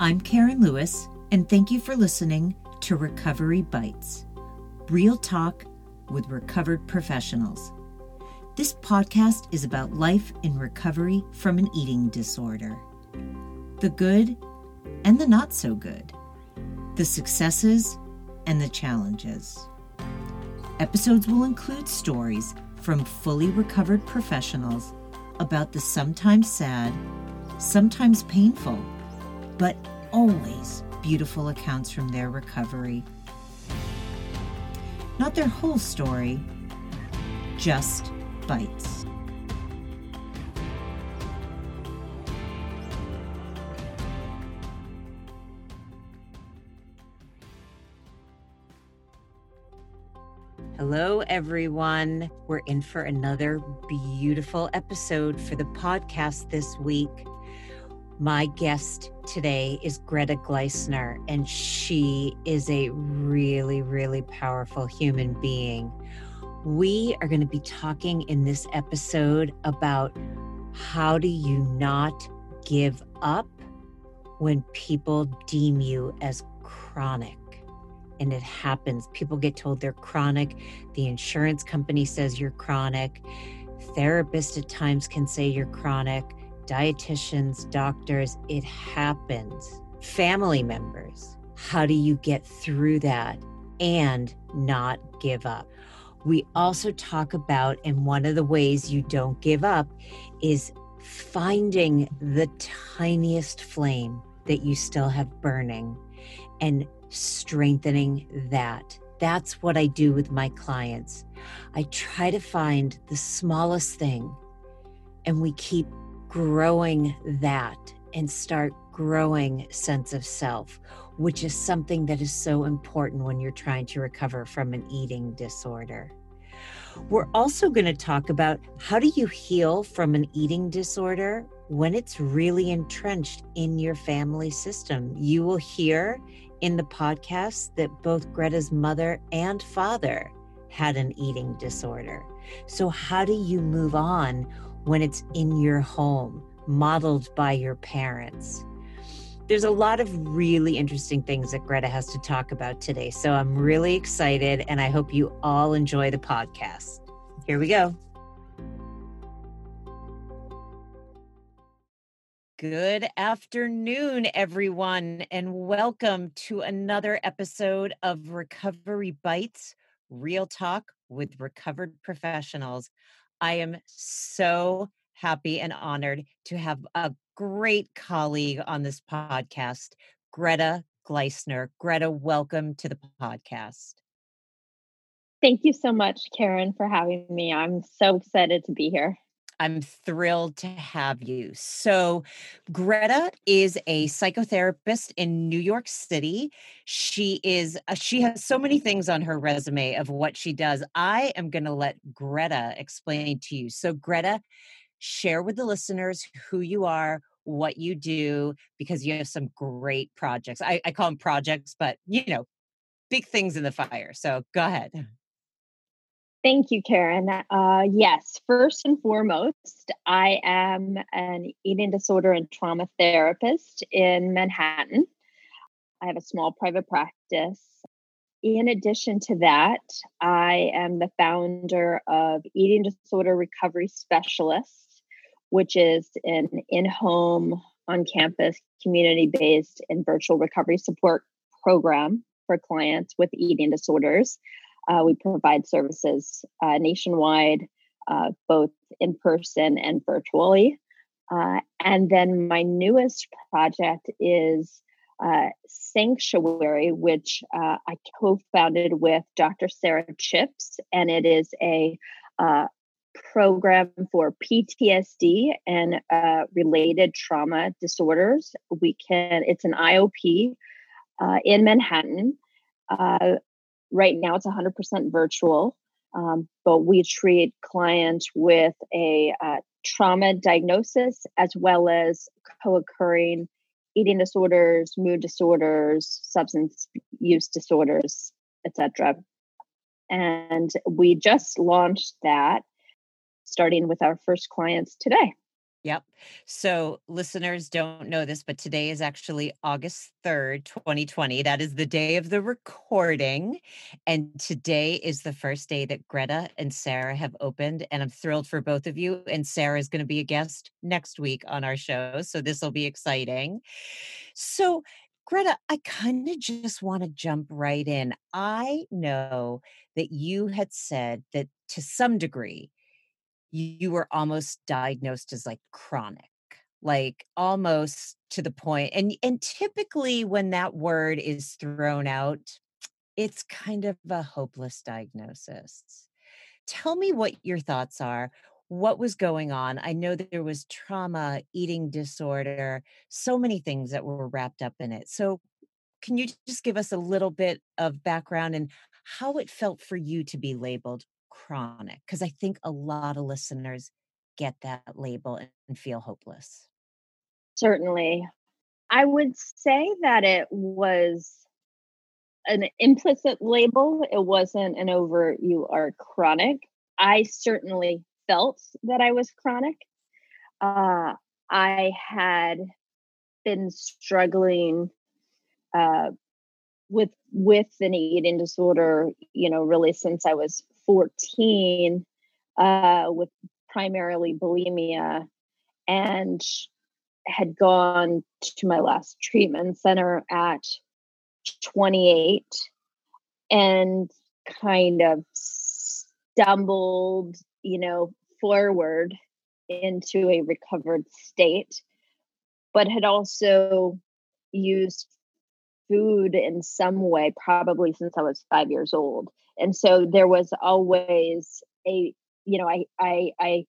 I'm Karen Lewis, and thank you for listening to Recovery Bites Real Talk with Recovered Professionals. This podcast is about life in recovery from an eating disorder the good and the not so good, the successes and the challenges. Episodes will include stories from fully recovered professionals about the sometimes sad, sometimes painful, but always beautiful accounts from their recovery. Not their whole story, just bites. Hello, everyone. We're in for another beautiful episode for the podcast this week. My guest today is Greta Gleissner, and she is a really, really powerful human being. We are going to be talking in this episode about how do you not give up when people deem you as chronic. And it happens. People get told they're chronic. The insurance company says you're chronic. Therapists at times can say you're chronic dietitians, doctors, it happens. Family members. How do you get through that and not give up? We also talk about, and one of the ways you don't give up is finding the tiniest flame that you still have burning and strengthening that. That's what I do with my clients. I try to find the smallest thing and we keep growing that and start growing sense of self which is something that is so important when you're trying to recover from an eating disorder. We're also going to talk about how do you heal from an eating disorder when it's really entrenched in your family system. You will hear in the podcast that both greta's mother and father had an eating disorder. So how do you move on when it's in your home, modeled by your parents. There's a lot of really interesting things that Greta has to talk about today. So I'm really excited and I hope you all enjoy the podcast. Here we go. Good afternoon, everyone, and welcome to another episode of Recovery Bites Real Talk with Recovered Professionals. I am so happy and honored to have a great colleague on this podcast, Greta Gleissner. Greta, welcome to the podcast. Thank you so much, Karen, for having me. I'm so excited to be here. I'm thrilled to have you. So, Greta is a psychotherapist in New York City. She is uh, she has so many things on her resume of what she does. I am going to let Greta explain to you. So, Greta, share with the listeners who you are, what you do, because you have some great projects. I, I call them projects, but you know, big things in the fire. So, go ahead. Thank you, Karen. Uh, yes, first and foremost, I am an eating disorder and trauma therapist in Manhattan. I have a small private practice. In addition to that, I am the founder of Eating Disorder Recovery Specialists, which is an in home, on campus, community based, and virtual recovery support program for clients with eating disorders. Uh, we provide services uh, nationwide, uh, both in person and virtually. Uh, and then my newest project is uh, Sanctuary, which uh, I co founded with Dr. Sarah Chips, and it is a program for PTSD and related trauma disorders. We can, it's an IOP in Manhattan. Uh, Right now, it's 100% virtual, um, but we treat clients with a uh, trauma diagnosis as well as co occurring eating disorders, mood disorders, substance use disorders, etc. And we just launched that starting with our first clients today. Yep. So listeners don't know this, but today is actually August 3rd, 2020. That is the day of the recording. And today is the first day that Greta and Sarah have opened. And I'm thrilled for both of you. And Sarah is going to be a guest next week on our show. So this will be exciting. So, Greta, I kind of just want to jump right in. I know that you had said that to some degree, you were almost diagnosed as like chronic like almost to the point and and typically when that word is thrown out it's kind of a hopeless diagnosis. Tell me what your thoughts are what was going on? I know that there was trauma eating disorder so many things that were wrapped up in it. So can you just give us a little bit of background and how it felt for you to be labeled chronic? Because I think a lot of listeners get that label and feel hopeless. Certainly. I would say that it was an implicit label. It wasn't an overt, you are chronic. I certainly felt that I was chronic. Uh, I had been struggling uh, with with an eating disorder, you know, really since I was 14 uh, with primarily bulimia and had gone to my last treatment center at 28 and kind of stumbled, you know, forward into a recovered state, but had also used food in some way, probably since I was five years old. And so there was always a, you know, I, I, I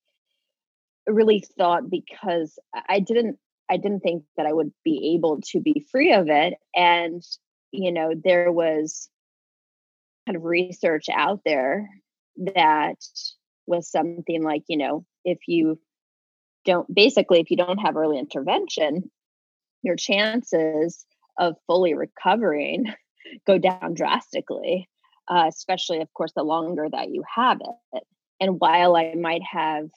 really thought because I didn't, I didn't think that I would be able to be free of it. And, you know, there was kind of research out there that was something like, you know, if you don't, basically, if you don't have early intervention, your chances of fully recovering go down drastically, uh, especially, of course, the longer that you have it. And while I might have,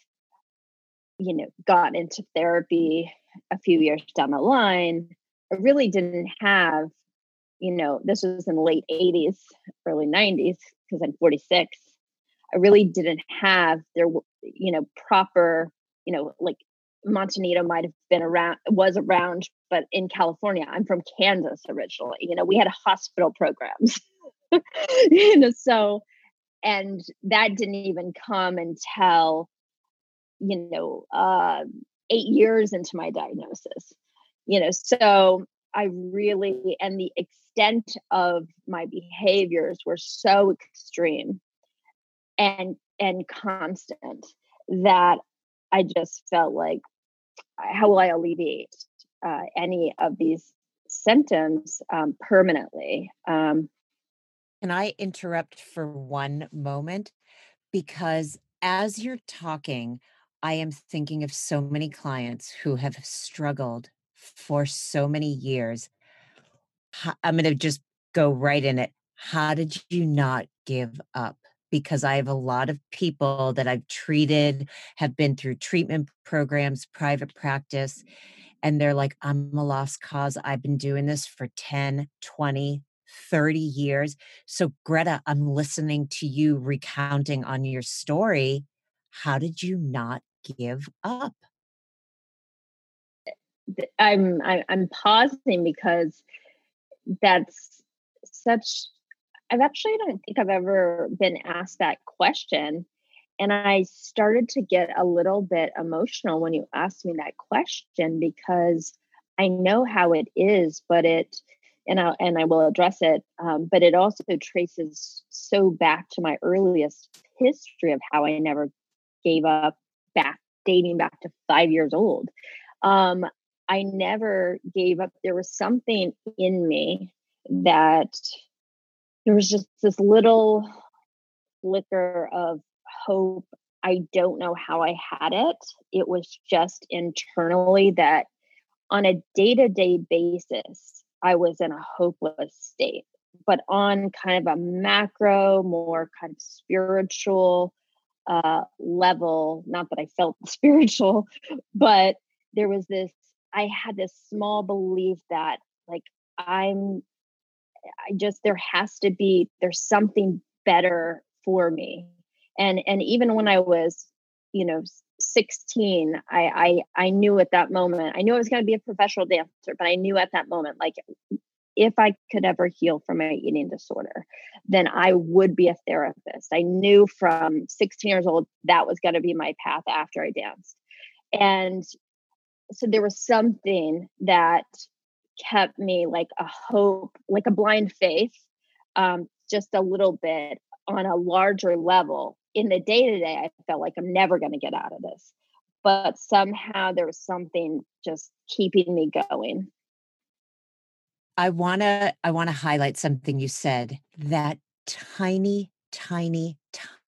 you know, got into therapy a few years down the line, I really didn't have, you know, this was in the late 80s, early 90s, because I'm 46. I really didn't have there, you know, proper, you know, like Monte Nido might have been around, was around, but in California, I'm from Kansas originally. You know, we had hospital programs, you know, so, and that didn't even come until, you know, uh, eight years into my diagnosis, you know, so I really, and the extent of my behaviors were so extreme and, and constant that I just felt like how will I alleviate uh, any of these symptoms um, permanently? Um, Can I interrupt for one moment? Because as you're talking, I am thinking of so many clients who have struggled for so many years. I'm going to just go right in it. How did you not give up? Because I have a lot of people that I've treated, have been through treatment programs, private practice, and they're like, I'm a lost cause. I've been doing this for 10, 20, 30 years. So, Greta, I'm listening to you recounting on your story. How did you not give up? I'm I'm pausing because that's such I've actually don't think I've ever been asked that question. And I started to get a little bit emotional when you asked me that question because I know how it is, but it, and I and I will address it. Um, but it also traces so back to my earliest history of how I never gave up, back dating back to five years old. Um, I never gave up. There was something in me that there was just this little flicker of hope. I don't know how I had it. It was just internally that on a day to day basis, I was in a hopeless state. But on kind of a macro, more kind of spiritual, uh, level. Not that I felt spiritual, but there was this. I had this small belief that like I'm. I just there has to be there's something better for me, and and even when I was, you know, 16 I, I i knew at that moment i knew i was going to be a professional dancer but i knew at that moment like if I could ever heal from my eating disorder, then I would be a therapist. I knew from 16 years old that was going to be my path after I danced. And so there was something that kept me like a hope, like a blind faith, um, just a little bit on a larger level. In the day to day, I felt like I'm never going to get out of this. But somehow there was something just keeping me going. I want to I want to highlight something you said. That tiny tiny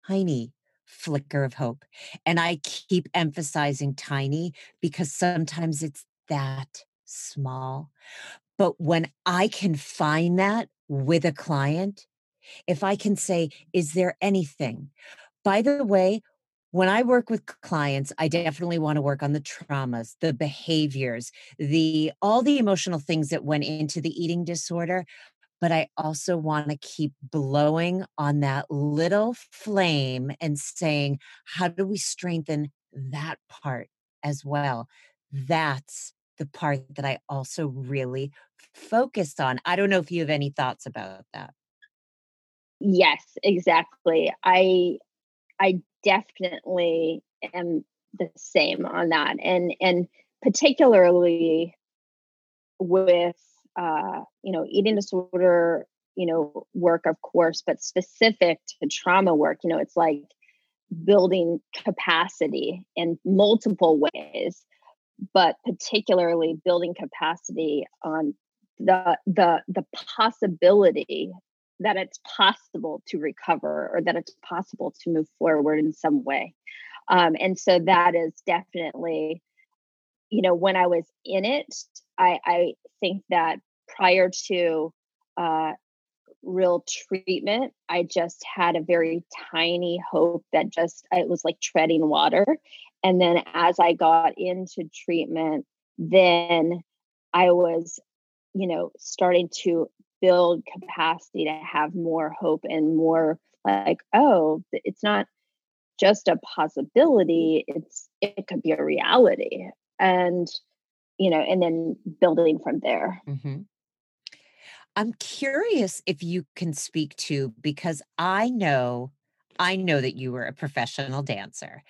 tiny flicker of hope. And I keep emphasizing tiny because sometimes it's that small. But when I can find that with a client, if I can say, is there anything? By the way, when I work with clients, I definitely want to work on the traumas, the behaviors, the all the emotional things that went into the eating disorder, but I also want to keep blowing on that little flame and saying, how do we strengthen that part as well? That's the part that I also really focused on. I don't know if you have any thoughts about that. Yes, exactly. I I definitely am the same on that and and particularly with uh you know eating disorder you know work of course but specific to trauma work you know it's like building capacity in multiple ways but particularly building capacity on the the the possibility that it's possible to recover or that it's possible to move forward in some way. Um, and so that is definitely, you know, when I was in it, I, I think that prior to uh, real treatment, I just had a very tiny hope that just it was like treading water. And then as I got into treatment, then I was, you know, starting to build capacity to have more hope and more like oh it's not just a possibility it's it could be a reality and you know and then building from there mm-hmm. i'm curious if you can speak to because i know I know that you were a professional dancer.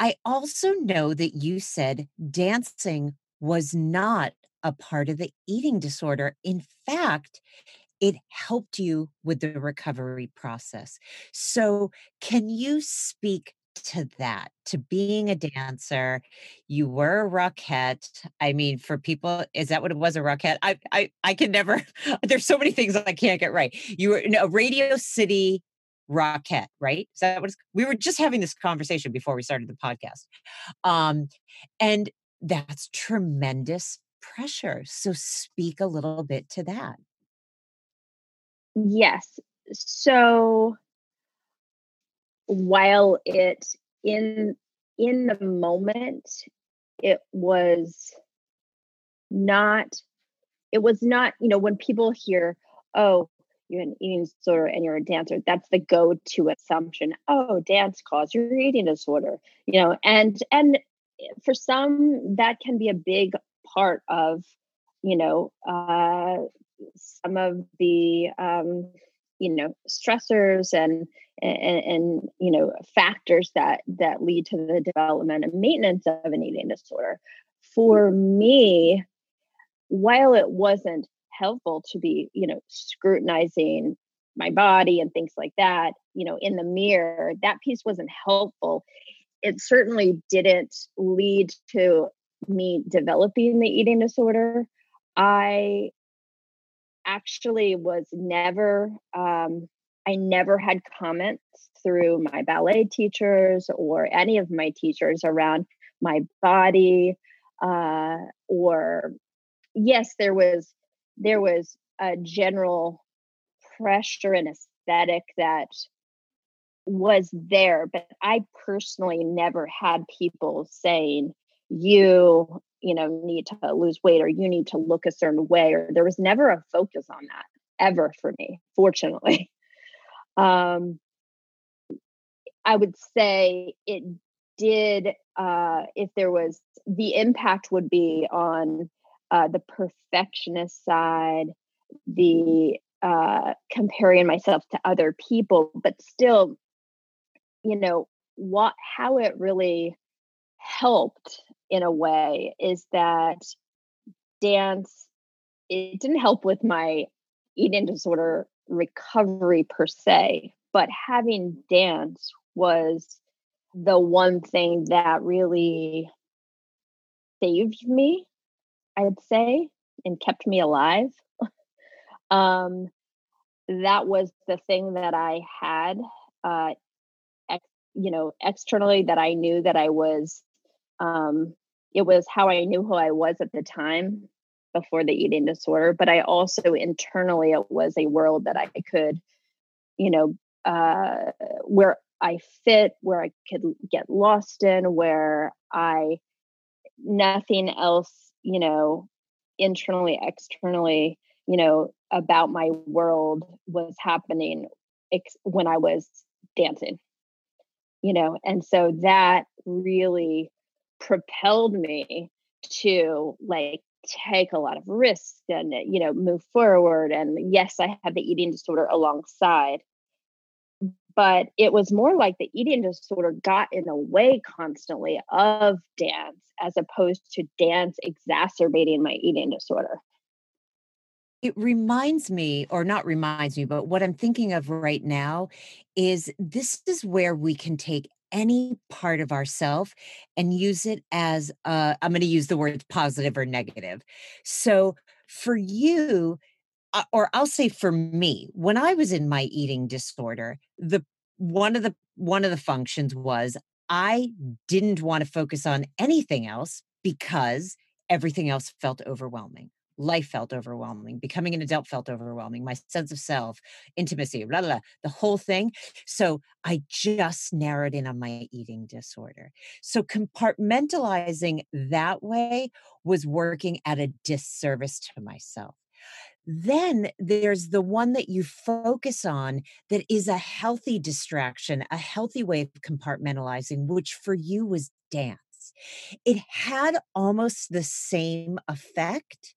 I also know that you said dancing was not a part of the eating disorder. In fact, it helped you with the recovery process. So, can you speak to that, to being a dancer? You were a rockette. I mean, for people, is that what it was? A rockette? I, I, I can never. There's so many things I can't get right. You were in a Radio City rockette, right? Is that what we were just having this conversation before we started the podcast. Um, and that's tremendous pressure. So speak a little bit to that. Yes. So while it in in the moment it was not it was not you know when people hear oh you're an eating disorder and you're a dancer that's the go-to assumption. Oh dance caused your eating disorder you know and and for some that can be a big part of you know uh, some of the um, you know stressors and, and, and you know factors that that lead to the development and maintenance of an eating disorder. For me while it wasn't helpful to be you know scrutinizing my body and things like that you know in the mirror that piece wasn't helpful. It certainly didn't lead to me developing the eating disorder. I actually was never um, i never had comments through my ballet teachers or any of my teachers around my body uh, or yes there was there was a general pressure and aesthetic that was there, but I personally never had people saying, you, you know, need to lose weight or you need to look a certain way. Or there was never a focus on that ever for me, fortunately. Um, I would say it did, uh, if there was, the impact would be on uh, the perfectionist side, the uh, comparing myself to other people, but still, you know, what how it really helped in a way is that dance it didn't help with my eating disorder recovery per se, but having dance was the one thing that really saved me, I'd say, and kept me alive. um, that was the thing that I had, uh, ex- you know, externally that I knew that I was. Um, it was how I knew who I was at the time before the eating disorder, but I also internally it was a world that I could, you know, uh, where I fit, where I could get lost in, where I nothing else, you know, internally, externally, you know, about my world was happening ex- when I was dancing, you know, and so that really propelled me to like take a lot of risks and you know move forward and yes i had the eating disorder alongside but it was more like the eating disorder got in the way constantly of dance as opposed to dance exacerbating my eating disorder it reminds me, or not reminds me, but what I'm thinking of right now is this is where we can take any part of ourself and use it as uh, I'm going to use the words positive or negative. So for you, Uh, or I'll say for me, when I was in my eating disorder, the one of the one of the functions was I didn't want to focus on anything else because everything else felt overwhelming. Life felt overwhelming. Becoming an adult felt overwhelming. My sense of self intimacy blah, blah, blah, the whole thing. So i just narrowed in on my eating disorder. So compartmentalizing that way was working at a disservice to myself then there's the one that you focus on that is a healthy distraction, a healthy way of compartmentalizing, which for you was dance. It had almost the same effect,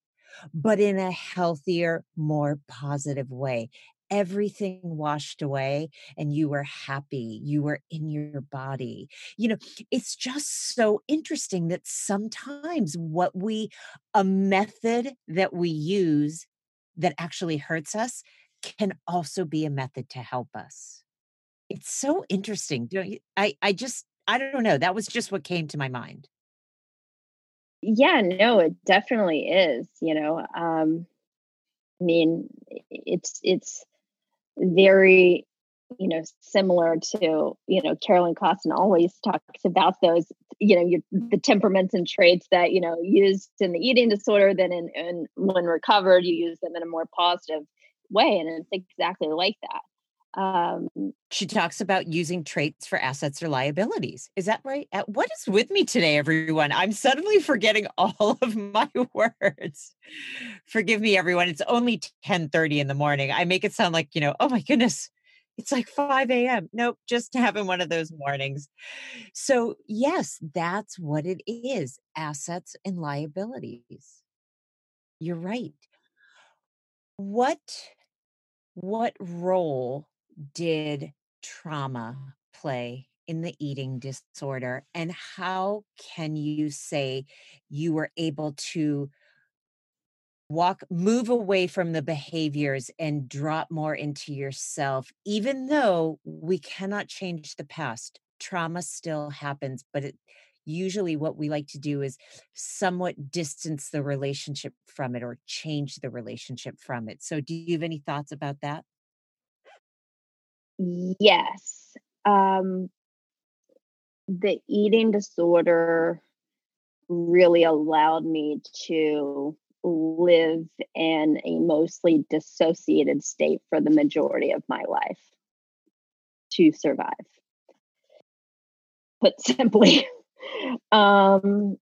but in a healthier, more positive way. Everything washed away and you were happy. You were in your body. You know, it's just so interesting that sometimes what we, a method that we use that actually hurts us can also be a method to help us. It's so interesting. Don't you? I, I just, I don't know. That was just what came to my mind. Yeah, no, it definitely is. You know, um, I mean, it's it's very you know similar to you know carolyn costin always talks about those you know your, the temperaments and traits that you know used in the eating disorder then in, in when recovered you use them in a more positive way and it's exactly like that um, she talks about using traits for assets or liabilities. Is that right? What is with me today, everyone? I'm suddenly forgetting all of my words. Forgive me, everyone. It's only 10:30 in the morning. I make it sound like, you know, oh my goodness, it's like 5 a.m. Nope, just having one of those mornings. So, yes, that's what it is assets and liabilities. You're right. What what role did trauma play in the eating disorder and how can you say you were able to walk move away from the behaviors and drop more into yourself even though we cannot change the past trauma still happens but it usually what we like to do is somewhat distance the relationship from it or change the relationship from it. So do you have any thoughts about that yes um the eating disorder really allowed me to live in a mostly dissociated state for the majority of my life to survive. Put simply, um,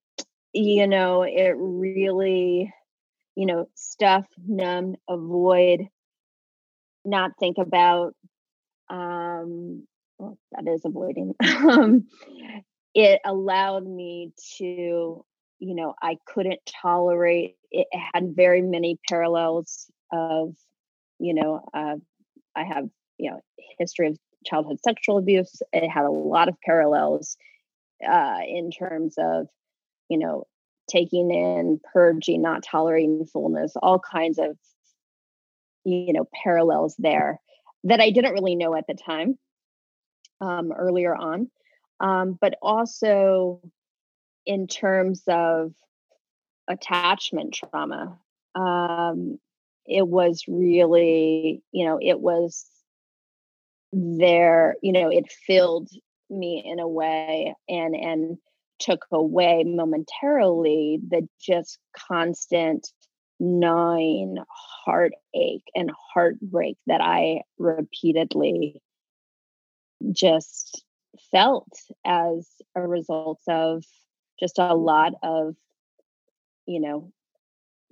you know, it really, you know, stuff, numb, avoid, not think about. Um, well, that is avoiding. um, it allowed me to, you know, I couldn't tolerate. It had very many parallels of, you know, uh, I have, you know, history of childhood sexual abuse. It had a lot of parallels uh, in terms of, you know, taking in, purging, not tolerating fullness, all kinds of, you know, parallels there that I didn't really know at the time um, earlier on. Um, but also in terms of attachment trauma, um, it was really, you know, it was there, you know, it filled me in a way and and took away momentarily the just constant gnawing heartache and heartbreak that I repeatedly just felt as a result of just a lot of, you know,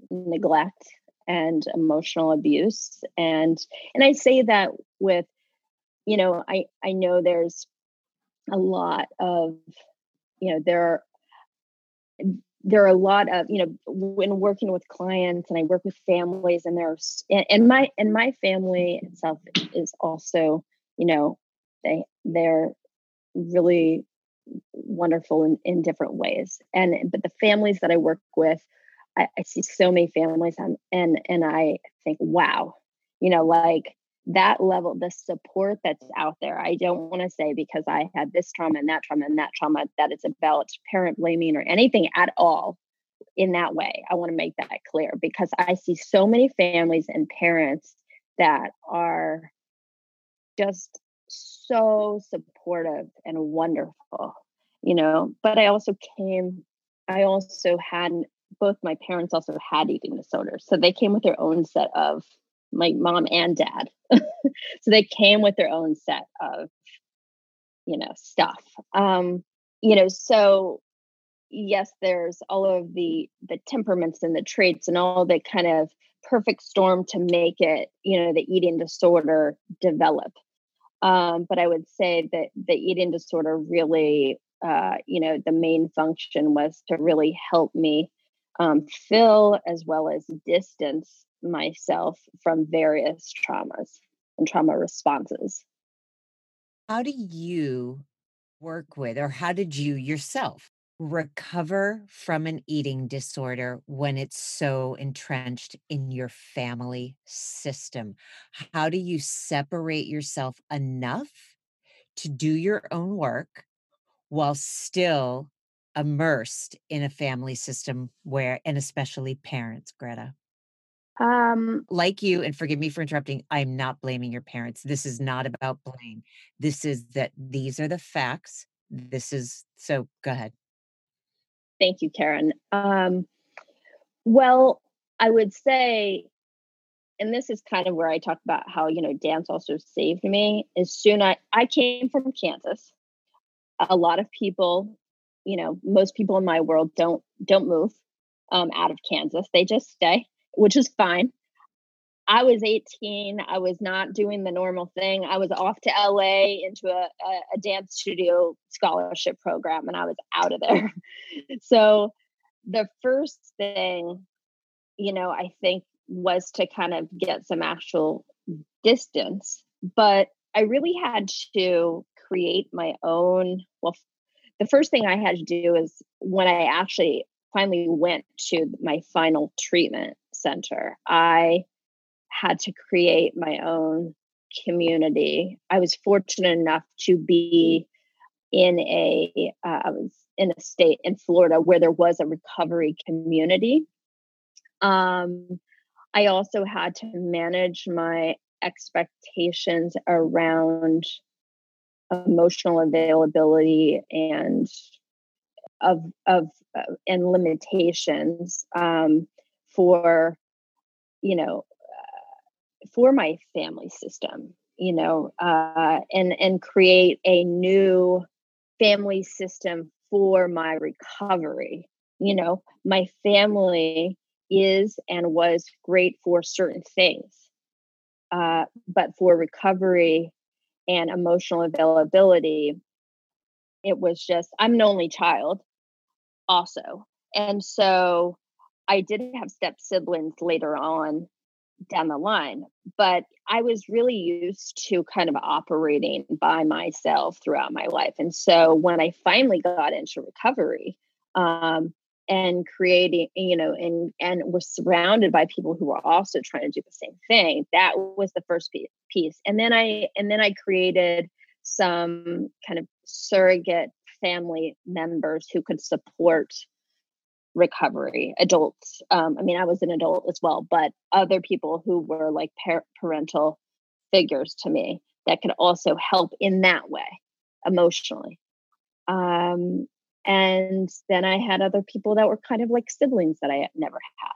neglect and emotional abuse. And and I say that with, you know, I I know there's a lot of, you know, there are there are a lot of you know when working with clients and i work with families and there's and, my and my family itself is also you know they they're really wonderful in, in different ways. And but the families that i work with I, I see so many families and and and i think wow you know like that level, the support that's out there. I don't want to say because I had this trauma and that trauma and that trauma that it's about parent blaming or anything at all in that way. I want to make that clear because I see so many families and parents that are just so supportive and wonderful, you know. But I also came, I also had both my parents also had eating disorders. So they came with their own set of my mom and dad. so they came with their own set of, you know, stuff. Um, you know, so yes, there's all of the the temperaments and the traits and all the kind of perfect storm to make it, you know, the eating disorder develop. Um, but I would say that the eating disorder really, uh, you know, the main function was to really help me um, fill as well as distance myself from various traumas and trauma responses. How do you work with, or how did you yourself recover from an eating disorder when it's so entrenched in your family system? How do you separate yourself enough to do your own work while still immersed in a family system where, and especially parents, Greta? Um, like you, and forgive me for interrupting, I'm not blaming your parents. This is not about blame. This is that these are the facts. This is so go ahead. Thank you, Karen. Um, well, I would say, and this is kind of where I talk about how, you know, dance also saved me. As soon I I came from Kansas. A lot of people, you know, most people in my world don't don't move um, out of Kansas. They just stay which is fine. I was 18. I was not doing the normal thing. I was off to LA into a, a, a, dance studio scholarship program and I was out of there. so, the first thing, you know, I think was to kind of get some actual distance. But I really had to create my own. Well, the first thing I had to do is when I actually finally went to my final treatment center, I had to create my own community. I was fortunate enough to be in a uh, I was in a state in Florida where there was a recovery community. Um, I also had to manage my expectations around emotional availability and of of uh, and limitations um, for you know uh, for my family system you know, uh, and and create a new family system for my recovery. You know, my family is and was great for certain things, uh, but for recovery and emotional availability, it was just I'm an only child, also, and so I did have step siblings later on down the line, but I was really used to kind of operating by myself throughout my life. And so when I finally got into recovery, um, and creating, you know, and and was surrounded by people who were also trying to do the same thing. That was the first piece. And then I and then I created some kind of surrogate family members who could support recovery adults um, i mean i was an adult as well but other people who were like par- parental figures to me that could also help in that way emotionally um, and then i had other people that were kind of like siblings that i never had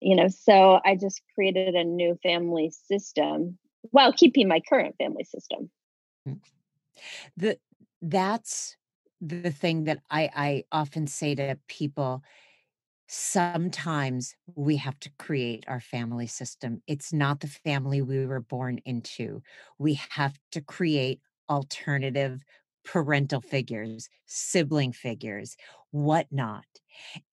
you know so i just created a new family system while keeping my current family system mm. the that's the thing that i i often say to people sometimes we have to create our family system. It's not the family we were born into. We have to create alternative parental figures, sibling figures, whatnot.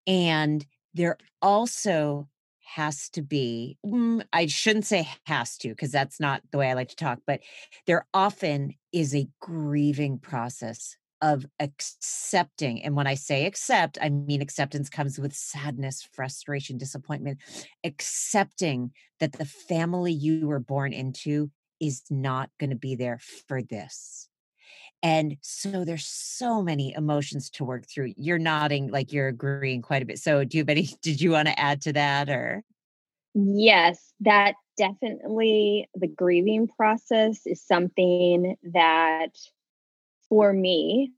And there also has to be, mm, I shouldn't say has to, because that's not the way I like to talk, but there often is a grieving process of accepting. And when I say accept, I mean acceptance comes with sadness, frustration, disappointment. Accepting that the family you were born into is not going to be there for this. And so there's so many emotions to work through. You're nodding like you're agreeing quite a bit. So do you any, did you want to add to that or? Yes, that definitely the grieving process is something that for me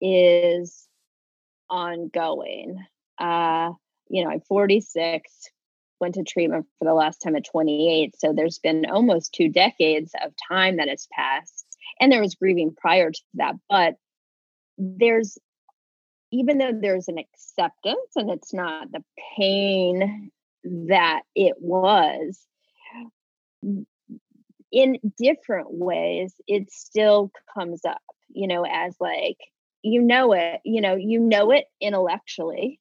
is ongoing. Uh, you know, I'm 46, went to treatment for the last time at 28. So there's been almost two decades of time that has passed. And there was grieving prior to that. But there's, even though there's an acceptance and it's not the pain that it was, in different ways, it still comes up you know, as like, you know it, you know, you know it intellectually,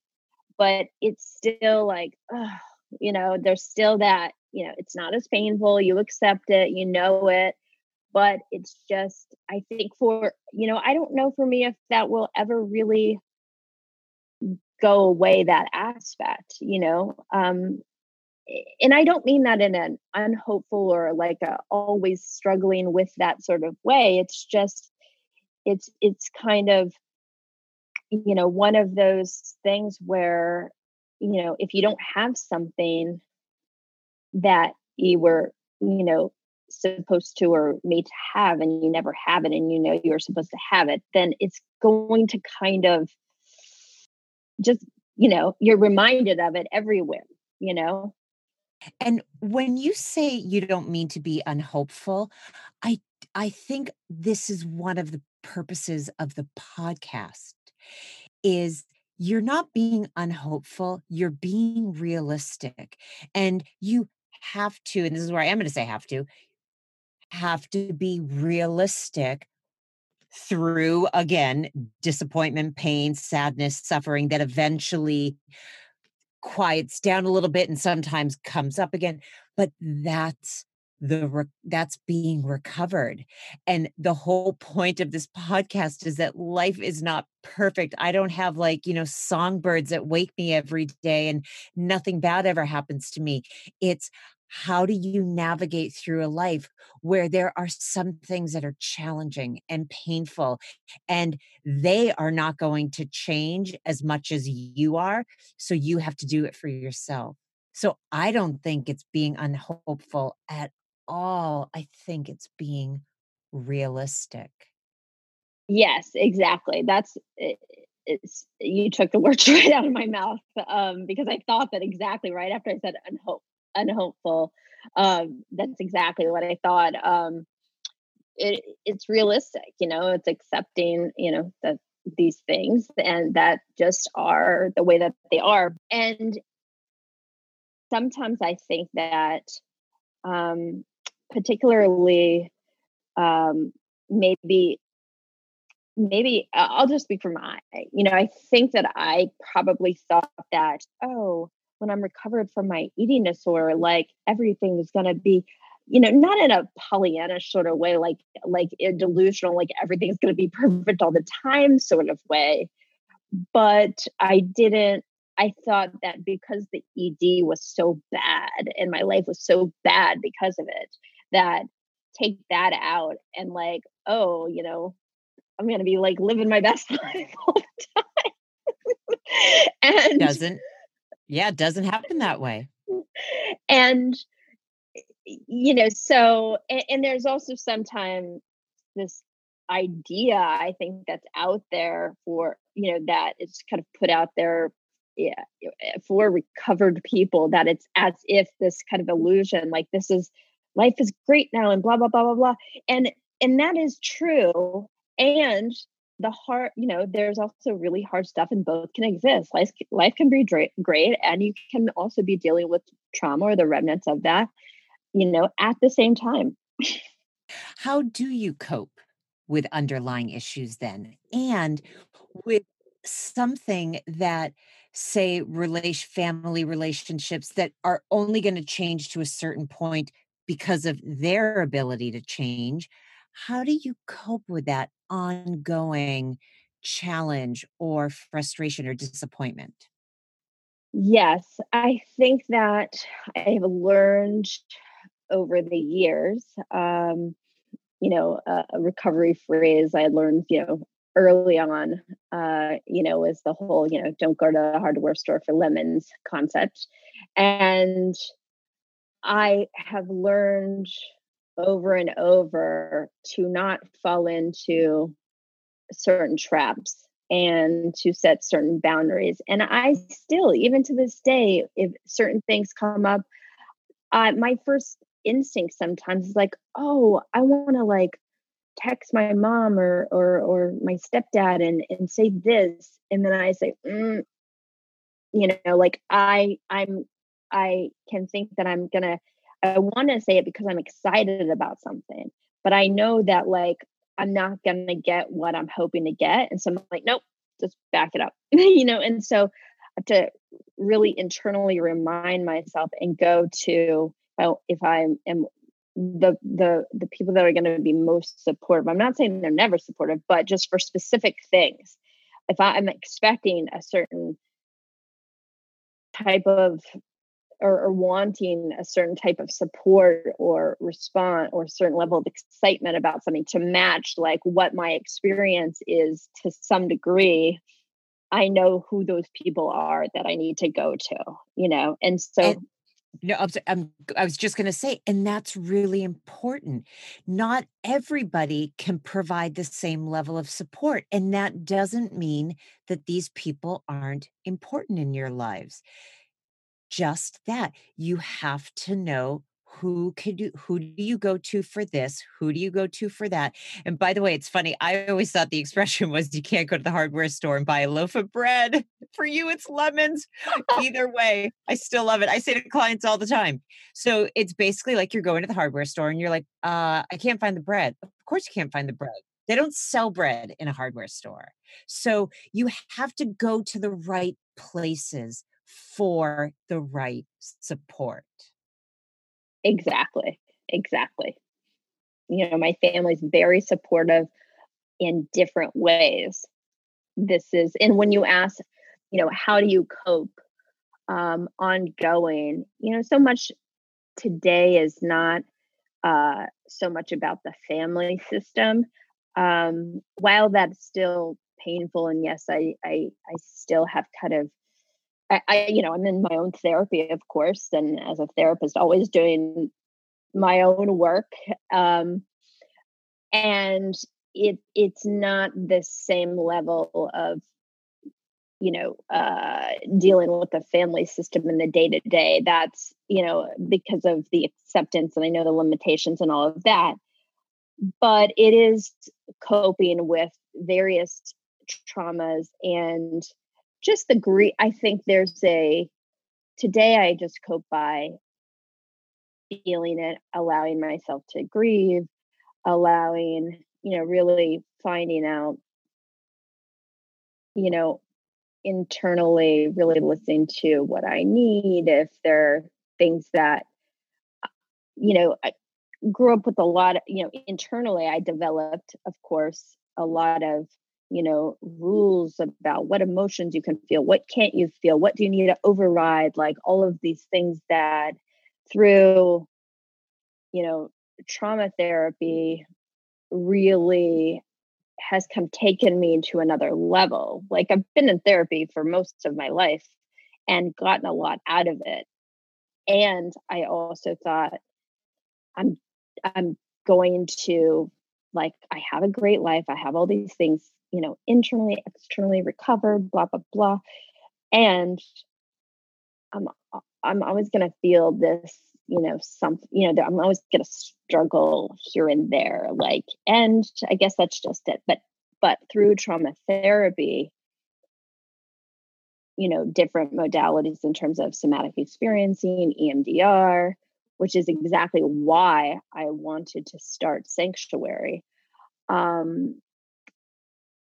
but it's still like, oh, you know, there's still that, you know, it's not as painful. You accept it, you know it, but it's just, I think for, you know, I don't know for me if that will ever really go away that aspect, you know. Um, and I don't mean that in an unhopeful or like a always struggling with that sort of way. It's just it's it's kind of you know one of those things where you know if you don't have something that you were you know supposed to or made to have and you never have it and you know you're supposed to have it then it's going to kind of just you know you're reminded of it everywhere you know and when you say you don't mean to be unhopeful i i think this is one of the purposes of the podcast is you're not being unhopeful, you're being realistic. And you have to, and this is where I am going to say have to, have to be realistic through, again, disappointment, pain, sadness, suffering that eventually quiets down a little bit and sometimes comes up again. But that's the re- that's being recovered and the whole point of this podcast is that life is not perfect i don't have like you know songbirds that wake me every day and nothing bad ever happens to me it's how do you navigate through a life where there are some things that are challenging and painful and they are not going to change as much as you are so you have to do it for yourself so I don't think it's being unhopeful at all. I think it's being realistic. Yes, exactly. That's it's you took the words right out of my mouth um, because I thought that exactly right after I said unhope, unhopeful. Um, that's exactly what I thought. Um, it, it's realistic you know it's accepting you know that these things and that just are the way that they are and sometimes i think that um particularly um maybe maybe I'll just speak for my, you know, I think that I probably thought that, oh, when I'm recovered from my eating disorder, like everything is going to be, you know, not in a Pollyanna sort of way, like like a delusional, like everything's going to be perfect all the time sort of way. But I didn't. I thought that because the ED was so bad and my life was so bad because of it, that take that out and like, oh, you know, I'm going to be like living my best life all the time. and doesn't yeah, it doesn't happen that way. And you know, so and, and there's also sometimes this idea I think that's out there for, you know, that is kind of put out there yeah, eh, for recovered people that it's as if this kind of illusion like this is life is great now and blah blah blah blah blah and and that is true and the hard you know there's also really hard stuff and both can exist. Life, life can be great and you can also be dealing with trauma or the remnants of that you know at the same time. How do you cope with underlying issues then? And with something that say relation family relationships that are only going to change to a certain point because of their ability to change how do you cope with that ongoing challenge or frustration or disappointment? Yes, I think that I've learned over the years, um, you know, a, recovery phrase I learned, you know, early on, uh, you know, was the whole, you know, don't go to the hardware store for lemons concept. And I have learned over and over to not fall into certain traps and to set certain boundaries. And I still, even to this day, if certain things come up, uh, my first instinct sometimes is like, oh, I want to like text my mom or or or my stepdad and and say this, and then I say, mm, you know, like I I'm I can think that I'm gonna I want to say it because I'm excited about something, but I know that like I'm not going to get what I'm hoping to get. And so I'm like, nope, just back it up, you know? And so I have to really internally remind myself and go to, well, if I am the the the people that are going to be most supportive i'm not saying they're never supportive but just for specific things if i'm expecting a certain type of or, or, wanting a certain type of support or response or a certain level of excitement about something to match like what my experience is to some degree i know who those people are that i need to go to you know? And so and, no I'm, I'm, i was just going to say and that's really important. Not everybody can provide the same level of support and that doesn't mean that these people aren't important in your lives just that. You have to know who could you who do you go to for this? Who do you go to for that? And by the way it's funny i always thought the expression was you can't go to the hardware store and buy a loaf of bread for you it's lemons. Either way i still love it. I say to clients all the time so it's basically like you're going to the hardware store and you're like uh i can't find the bread. Of course you can't find the bread. They don't sell bread in a hardware store. So you have to go to the right places for the right support. Exactly. Exactly. You know, my family's very supportive in different ways. This is, and when you ask, you know, how do you cope um, ongoing, you know, so much today is not uh, so much about the family system. Um, while that's still painful, and yes, I, I, I still have kind of I, I, you know, I'm in my own therapy, of course, and as a therapist, always doing my own work. Um, and it it's not the same level of you know uh, dealing with the family system in the day to day that's you know because of the acceptance and i know the limitations and all of that but it is coping with various traumas and just the grief. I think there's a today I just cope by feeling it, allowing myself to grieve, allowing, you know, really finding out, you know, internally, really listening to what I need, if there are things that, uh, you know, I grew up with a lot of, you know, internally, I developed, of course, a lot of you know rules about what emotions you can feel what can't you feel what do you need to override like all of these things that through you know trauma therapy really has come taken me to another level. Like i've been in therapy for most of my life and gotten a lot out of it. And i also thought i'm i'm going to like i have a great life i have all these things you know, internally, externally recovered, blah, blah, blah. And I'm I'm always gonna feel this, you know, some, you know, I'm always gonna struggle here and there. Like, and I guess that's just it. But but through trauma therapy, you know, different modalities in terms of somatic experiencing, EMDR, which is exactly why I wanted to start Sanctuary. Um,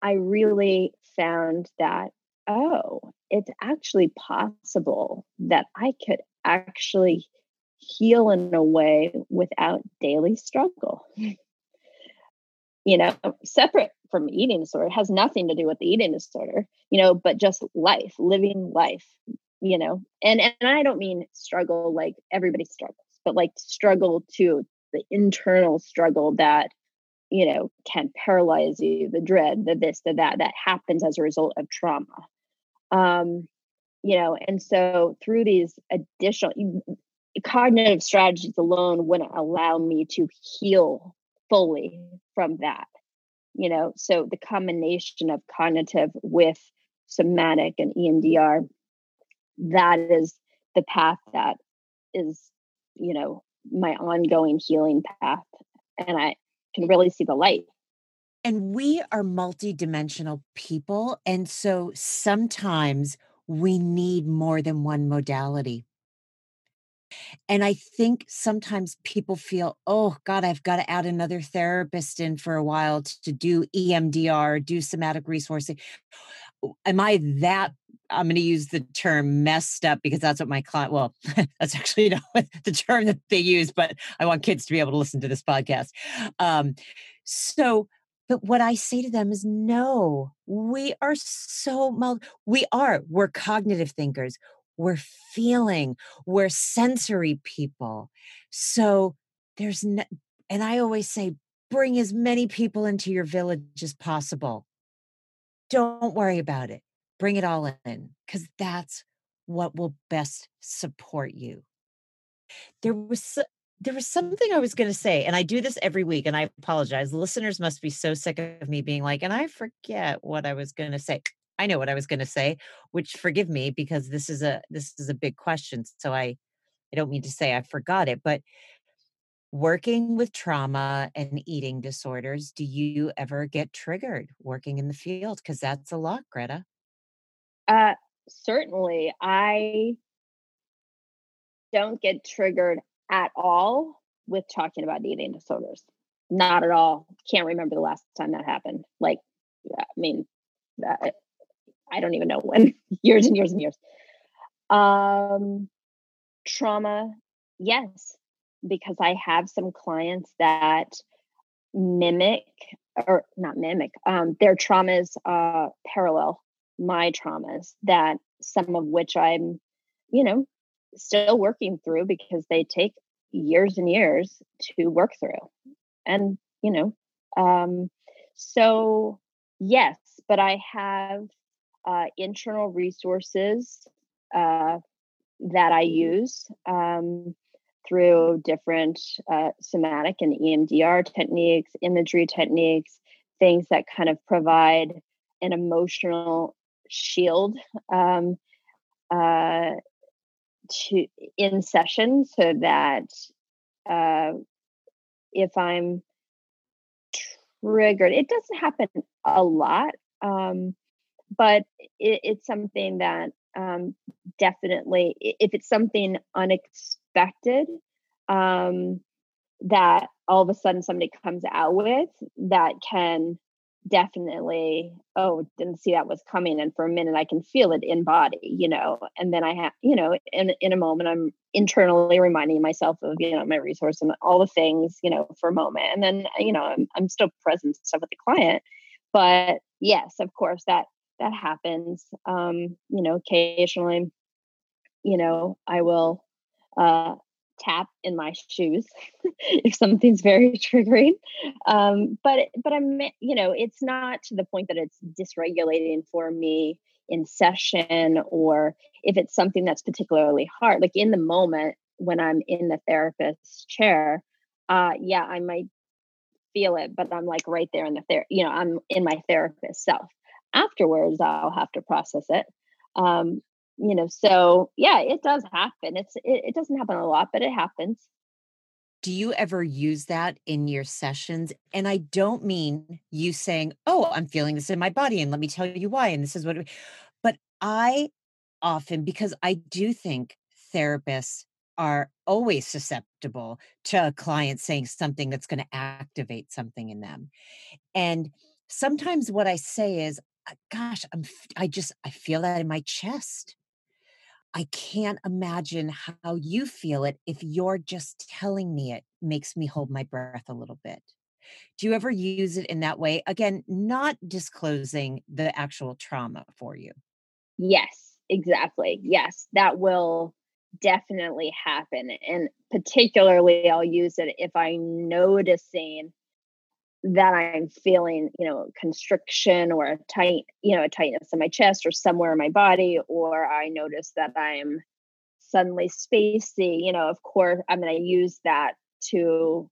I really found that, oh, it's actually possible that I could actually heal in a way without daily struggle. you know, separate from eating disorder, it has nothing to do with the eating disorder, you know, but just life, living life, you know. And and I don't mean struggle like everybody struggles, but like struggle to the internal struggle that you know, can paralyze you, the dread, the this, the that, that happens as a result of trauma. Um, you know, and so through these additional cognitive strategies alone wouldn't allow me to heal fully from that. You know, so the combination of cognitive with somatic and EMDR, that is the path that is, you know, my ongoing healing path. And I can really see the light. And we are multidimensional people. And so sometimes we need more than one modality. And I think sometimes people feel, oh God, I've got to add another therapist in for a while to do EMDR, do somatic resourcing. Am I that I'm going to use the term messed up because that's what my client, well, that's actually not the term that they use, but I want kids to be able to listen to this podcast. Um, so, but what I say to them is no, we are so, we are, we're cognitive thinkers, we're feeling, we're sensory people. So there's, no, and I always say, bring as many people into your village as possible. Don't worry about it bring it all in because that's what will best support you. There was there was something I was going to say, and I do this every week, and I apologize. Listeners must be so sick of me being like, and I forget what I was going to say. I know what I was going to say, which forgive me because this is a this is a big question. So I I don't mean to say I forgot it, but working with trauma and eating disorders, do you ever get triggered working in the field? Because that's a lot, Greta. Uh, certainly, I don't get triggered at all with talking about eating disorders. Not at all. Can't remember the last time that happened. Like, I mean, uh, I don't even know when. years and years and years. Um, trauma, yes, because I have some clients that mimic or not mimic. Um, their traumas uh, parallel my traumas that some of which I'm, you know, still working through because they take years and years to work through. And, you know, um, so yes, but I have uh, internal resources uh, that I use um, through different uh, somatic and EMDR techniques, imagery techniques, things that kind of provide an emotional shield um, uh, to in session so that uh, if I'm triggered. It doesn't happen a lot, um, but it, it's something that um, definitely, if it's something unexpected, um, that all of a sudden somebody comes out with that can definitely oh didn't see that was coming and for a minute i can feel it in body you know and then i have you know in in a moment i'm internally reminding myself of you know my resource and all the things you know for a moment and then you know i'm, I'm still present stuff with the client but yes of course that that happens um you know occasionally you know i will uh tap in my shoes if something's very triggering. Um, but but i'm you know it's not to the point that it's dysregulating for me in session or if it's something that's particularly hard. Like in the moment when i'm in the therapist's chair uh yeah i might feel it but i'm like right there in the ther- you know i'm in my therapist self. Afterwards i'll have to process it. Um you know so yeah it does happen. It's it, it doesn't happen a lot but it happens. Do you ever use that in your sessions? And i don't mean you saying oh i'm feeling this in my body and let me tell you why and this is what but i often because i do think therapists are always susceptible to a client saying something that's going to activate something in them. And sometimes what i say is uh, gosh i'm i just i feel that in my chest I can't imagine how you feel it if you're just telling me it makes me hold my breath a little bit. Do you ever use it in that way? Again, not disclosing the actual trauma for you. Yes, exactly. Yes, that will definitely happen. And particularly, I'll use it if I'm noticing that I'm feeling, you know, constriction or a tight, you know, a tightness in my chest or somewhere in my body, or I notice that I'm suddenly spacey, you know, of course, I'm going to use that to,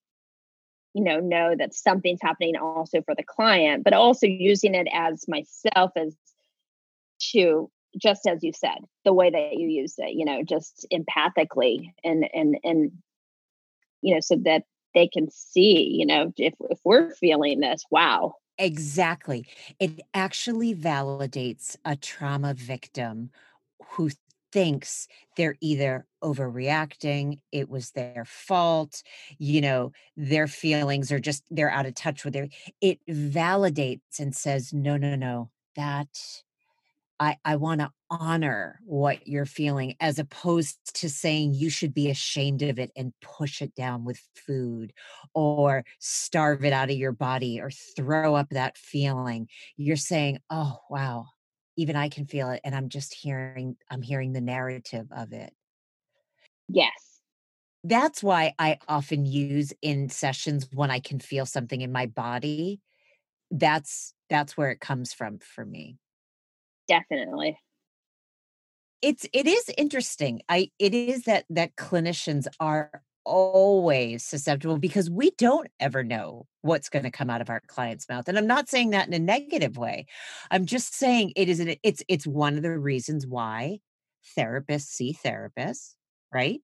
you know, know that something's happening also for the client, but also using it as myself as to just as you said, the way that you use it, you know, just empathically and and and you know, so that they can see, you know, if, if we're feeling this, wow. Exactly. It actually validates a trauma victim who thinks they're either overreacting, it was their fault, you know, their feelings are just, they're out of touch with their, it validates and says, no, no, no, that I, I want to honor what you're feeling as opposed to saying you should be ashamed of it and push it down with food or starve it out of your body or throw up that feeling. You're saying, oh, wow, even I can feel it. And I'm just hearing, I'm hearing the narrative of it. Yes. That's why I often use in sessions when I can feel something in my body. That's that's where it comes from for me definitely. It's it is interesting. I it is that that clinicians are always susceptible because we don't ever know what's going to come out of our client's mouth and i'm not saying that in a negative way. I'm just saying it is an, it's it's one of the reasons why therapists see therapists right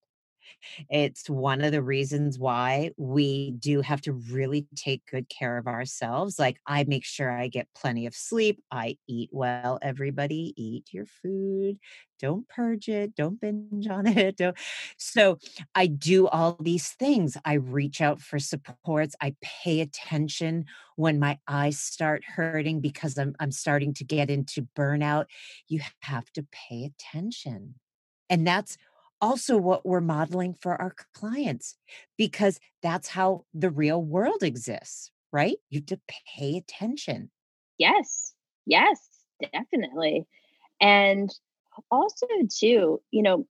it's one of the reasons why we do have to really take good care of ourselves. Like, I make sure I get plenty of sleep. I eat well. Everybody, eat your food. Don't purge it. Don't binge on it. Don't. So, I do all these things. I reach out for supports. I pay attention when my eyes start hurting because I'm, I'm starting to get into burnout. You have to pay attention. And that's also what we're modeling for our clients because that's how the real world exists, right? You have to pay attention. Yes. Yes, definitely. And also too, you know,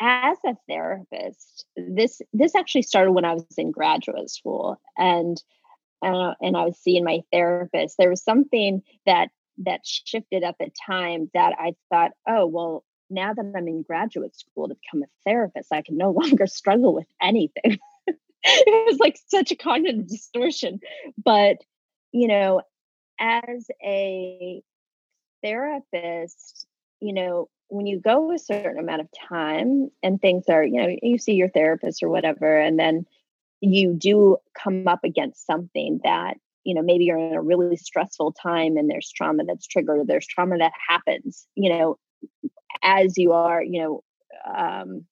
as a therapist, this this actually started when I was in graduate school and uh, and I was seeing my therapist. There was something that that shifted at the time that I thought, oh, well, now that I'm in graduate school to become a therapist, I can no longer struggle with anything. it was like such a cognitive distortion. But, you know, as a therapist, you know, when you go a certain amount of time and things are, you know, you see your therapist or whatever, and then you do come up against something that you know maybe you're in a really stressful time and there's trauma that's triggered there's trauma that happens you know as you are you know um,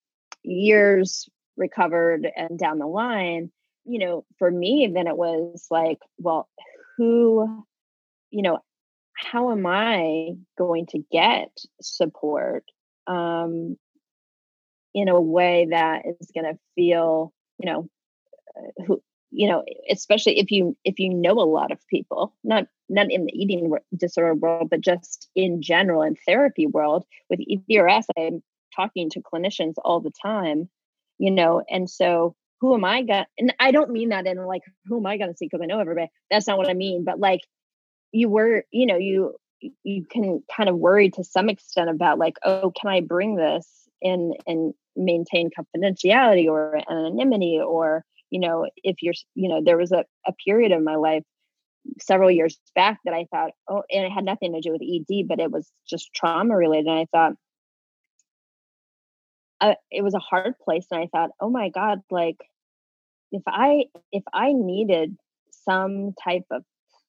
years recovered and down the line you know for me then it was like well who you know how am i going to get support um in a way that is going to feel you know uh, who you know especially if you if you know a lot of people not not in the eating disorder world but just in general in therapy world with edrs i'm talking to clinicians all the time you know and so who am i going and i don't mean that in like who am i to see because i know everybody that's not what i mean but like you were you know you you can kind of worry to some extent about like oh can i bring this in and maintain confidentiality or anonymity or you know if you're you know there was a, a period of my life several years back that i thought oh and it had nothing to do with ed but it was just trauma related and i thought uh, it was a hard place and i thought oh my god like if i if i needed some type of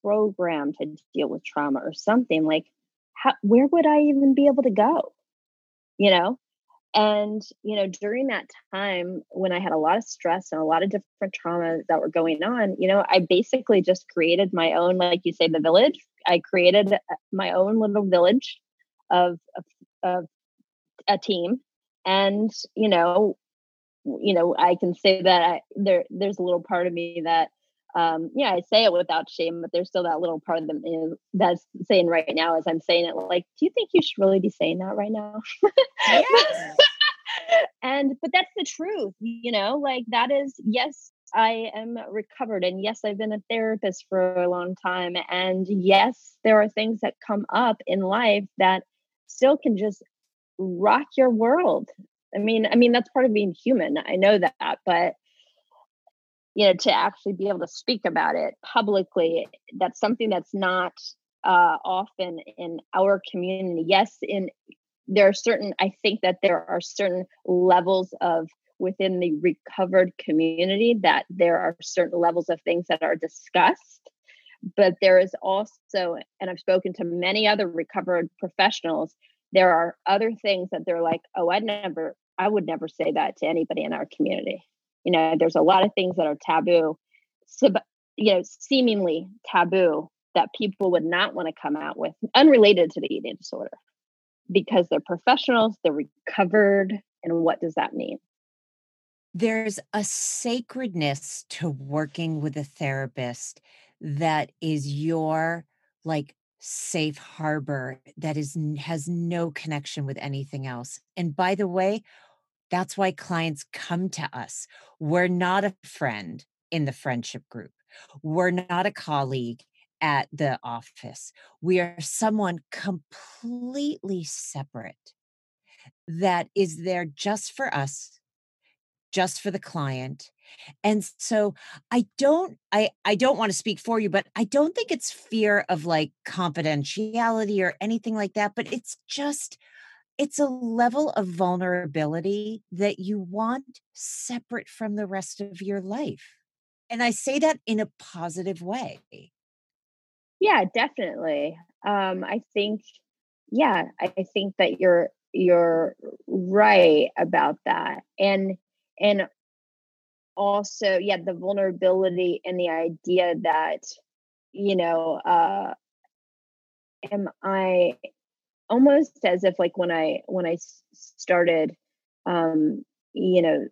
program to deal with trauma or something like how, where would i even be able to go? You know and you know during that time when i had a lot of stress and a lot of different traumas that were going on you know i basically just created my own like you say the village. I created uh, my own little village of of, of a team. And you know you know i can say that I, there there's a little part of me that um yeah i say it without shame but there's still that little part of them know, that's saying right now as i'm saying it like do you think you should really be saying that right now yes. and but that's the truth you know like that is yes i am recovered and yes i've been a therapist for a long time and yes there are things that come up in life that still can just rock your world i mean i mean that's part of being human i know that but you know to actually be able to speak about it publicly that's something that's not uh, often in our community. Yes in there are certain i think that there are certain levels of within the recovered community that there are certain levels of things that are discussed but there is also and i've spoken to many other recovered professionals there are other things that they're like oh i'd never i would never say that to anybody in our community you know there's a lot of things that are taboo you know seemingly taboo that people would not want to come out with unrelated to the eating disorder because they're professionals they're recovered and what does that mean? There's a sacredness to working with a therapist that is your like safe harbor that is has no connection with anything else. And by the way that's why clients come to us. We're not a friend in the friendship group. We're not a colleague at the office. We are someone completely separate that is there just for us, just for the client. And so I don't I I don't want to speak for you but I don't think it's fear of like confidentiality or anything like that but it's just it's a level of vulnerability that you want separate from the rest of your life. And I say that in a positive way. Yeah, definitely. Um, I think, yeah, I think that you're you're right about that. And and also, yeah, the vulnerability and the idea that, you know, uh am I almost as if like when I when I started, um, you know,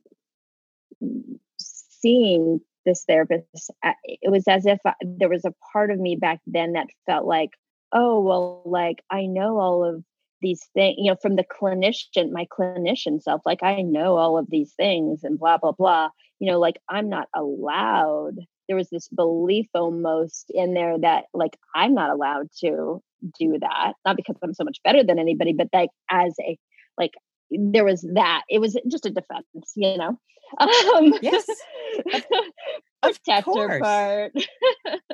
seeing this therapist, it was as if I, there was a part of me back then that felt like, oh well, like I know all of these things, you know, from the clinician, my clinician self, like I know all of these things and blah blah blah. You know, like I'm not allowed there was this belief almost in there that like I'm not allowed to do that not because i'm so much better than anybody but like as a like there was that it was just a defense you know? Um yes. Protector part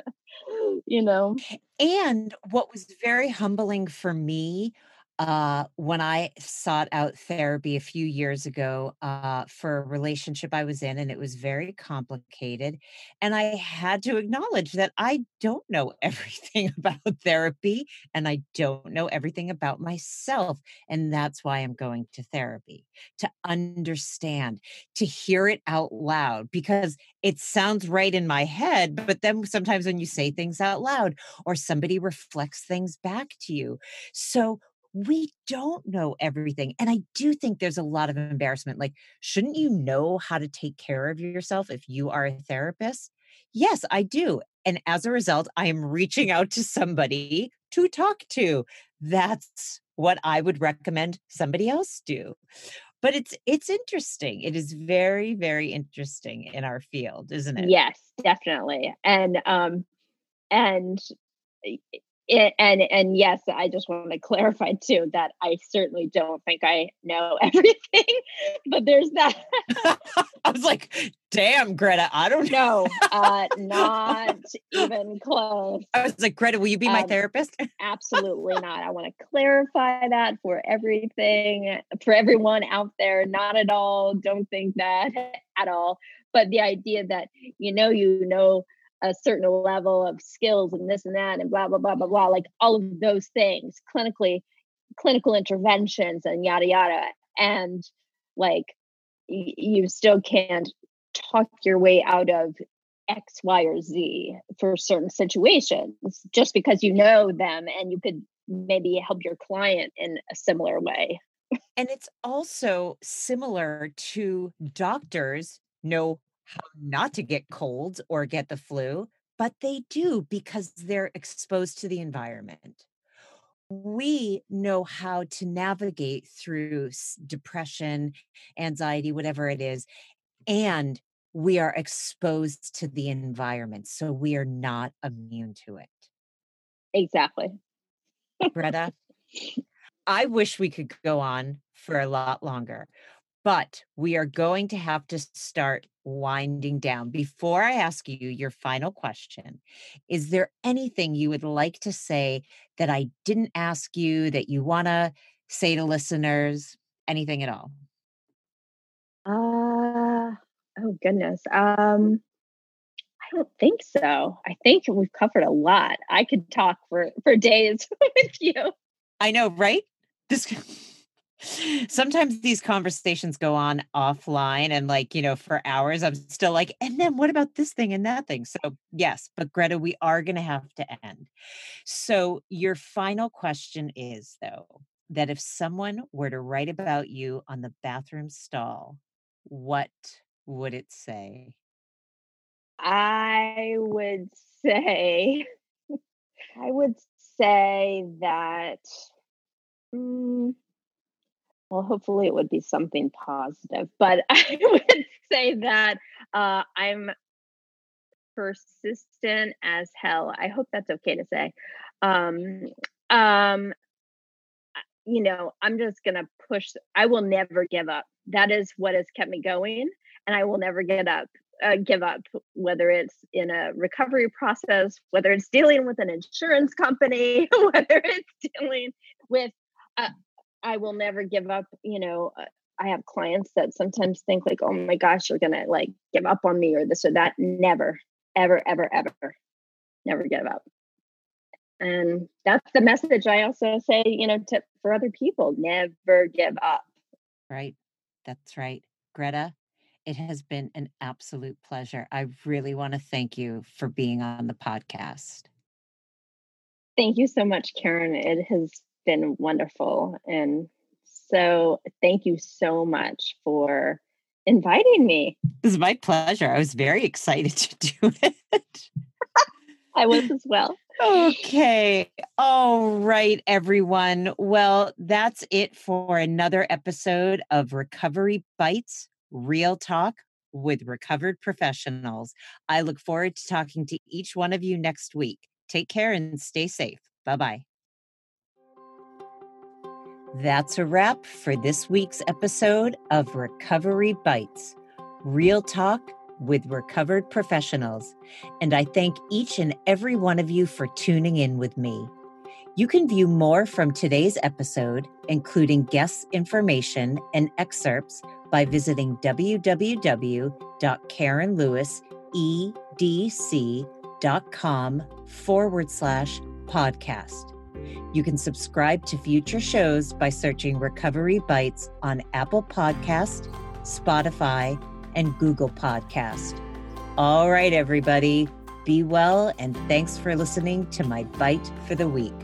you know? And what was very humbling for me uh, when I sought out therapy a few years ago uh, for a relationship I was in, and it was very complicated. And I had to acknowledge that I don't know everything about therapy and I don't know everything about myself. And that's why I'm going to therapy to understand, to hear it out loud, because it sounds right in my head. But then sometimes when you say things out loud or somebody reflects things back to you. So, we don't know everything. And I do think there's a lot of embarrassment. Like, shouldn't you know how to take care of yourself if you are a therapist? Yes, I do. And as a result, I am reaching out to somebody to talk to. That's what I would recommend somebody else do. But it's it's interesting. It is very very interesting in our field, isn't it? Yes, definitely. And um and it, and and yes, I just want to clarify too that I certainly don't think I know everything, but there's that. I was like, "Damn, Greta, I don't know." uh, not even close. I was like, "Greta, will you be my um, therapist?" absolutely not. I want to clarify that for everything, for everyone out there. Not at all. Don't think that at all. But the idea that you know, you know a certain level of skills and this and that and blah blah blah blah blah like all of those things clinically clinical interventions and yada yada. And like y- you still can't talk your way out of x y or z for certain situations just because you know them and you could maybe help your client in a similar way. And it's also similar to doctors know how not to get colds or get the flu, but they do because they're exposed to the environment. We know how to navigate through depression, anxiety, whatever it is, and we are exposed to the environment. So we are not immune to it. Exactly. Greta, I wish we could go on for a lot longer. But we are going to have to start winding down. Before I ask you your final question, is there anything you would like to say that I didn't ask you that you want to say to listeners? Anything at all? Uh, oh, goodness. Um, I don't think so. I think we've covered a lot. I could talk for for days with you. I know, right? This sometimes these conversations go on offline and like you know for hours i'm still like and then what about this thing and that thing? So yes but greta we are going to have to end. So your final question is though that if someone were to write about you on the bathroom stall what would it say? I would say i would say that mm, well, hopefully it would be something positive, but I would say that uh, I'm persistent as hell. I hope that's okay to say. Um, um, you know, I'm just going to push. I will never give up. That is what has kept me going. And I will never get up, uh, give up, whether it's in a recovery process, whether it's dealing with an insurance company, whether it's dealing with uh, I will never give up. You know, uh, I have clients that sometimes think like, oh my gosh, you're gonna like give up on me or this or that. Never, ever, ever, ever, never give up. And that's the message I also say, you know, to for other people, never give up. Right. That's right. Greta, it has been an absolute pleasure. I really want to thank you for being on the podcast. Thank you so much, Karen. It has been wonderful. And so thank you so much for inviting me. It was my pleasure. I was very excited to do it. I was as well. Okay. All right, everyone. Well, that's it for another episode of Recovery Bites Real Talk with Recovered Professionals. I look forward to talking to each one of you next week. Take care and stay safe. Bye bye. That's a wrap for this week's episode of Recovery Bites Real Talk with Recovered Professionals. And I thank each and every one of you for tuning in with me. You can view more from today's episode, including guest information and excerpts, by visiting www.karenlewisedc.com forward slash podcast. You can subscribe to future shows by searching Recovery Bites on Apple Podcast, Spotify, and Google Podcast. All right, everybody, be well, and thanks for listening to my Bite for the Week.